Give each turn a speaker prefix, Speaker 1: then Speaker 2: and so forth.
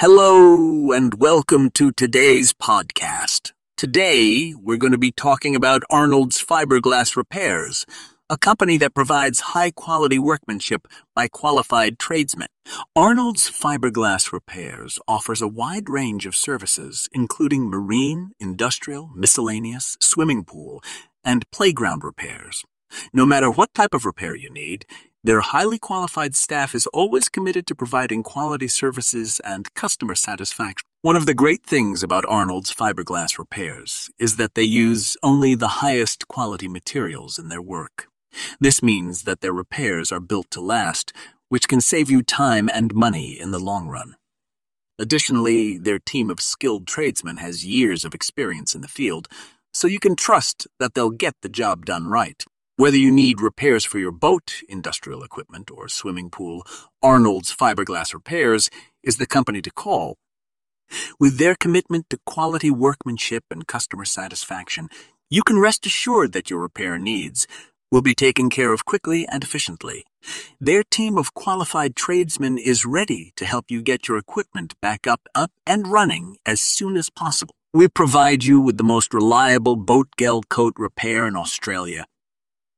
Speaker 1: Hello and welcome to today's podcast. Today, we're going to be talking about Arnold's Fibreglass Repairs, a company that provides high quality workmanship by qualified tradesmen. Arnold's Fibreglass Repairs offers a wide range of services, including marine, industrial, miscellaneous, swimming pool, and playground repairs. No matter what type of repair you need, their highly qualified staff is always committed to providing quality services and customer satisfaction. One of the great things about Arnold's fiberglass repairs is that they use only the highest quality materials in their work. This means that their repairs are built to last, which can save you time and money in the long run. Additionally, their team of skilled tradesmen has years of experience in the field, so you can trust that they'll get the job done right. Whether you need repairs for your boat, industrial equipment, or swimming pool, Arnold's Fibreglass Repairs is the company to call. With their commitment to quality workmanship and customer satisfaction, you can rest assured that your repair needs will be taken care of quickly and efficiently. Their team of qualified tradesmen is ready to help you get your equipment back up, up and running as soon as possible. We provide you with the most reliable boat gel coat repair in Australia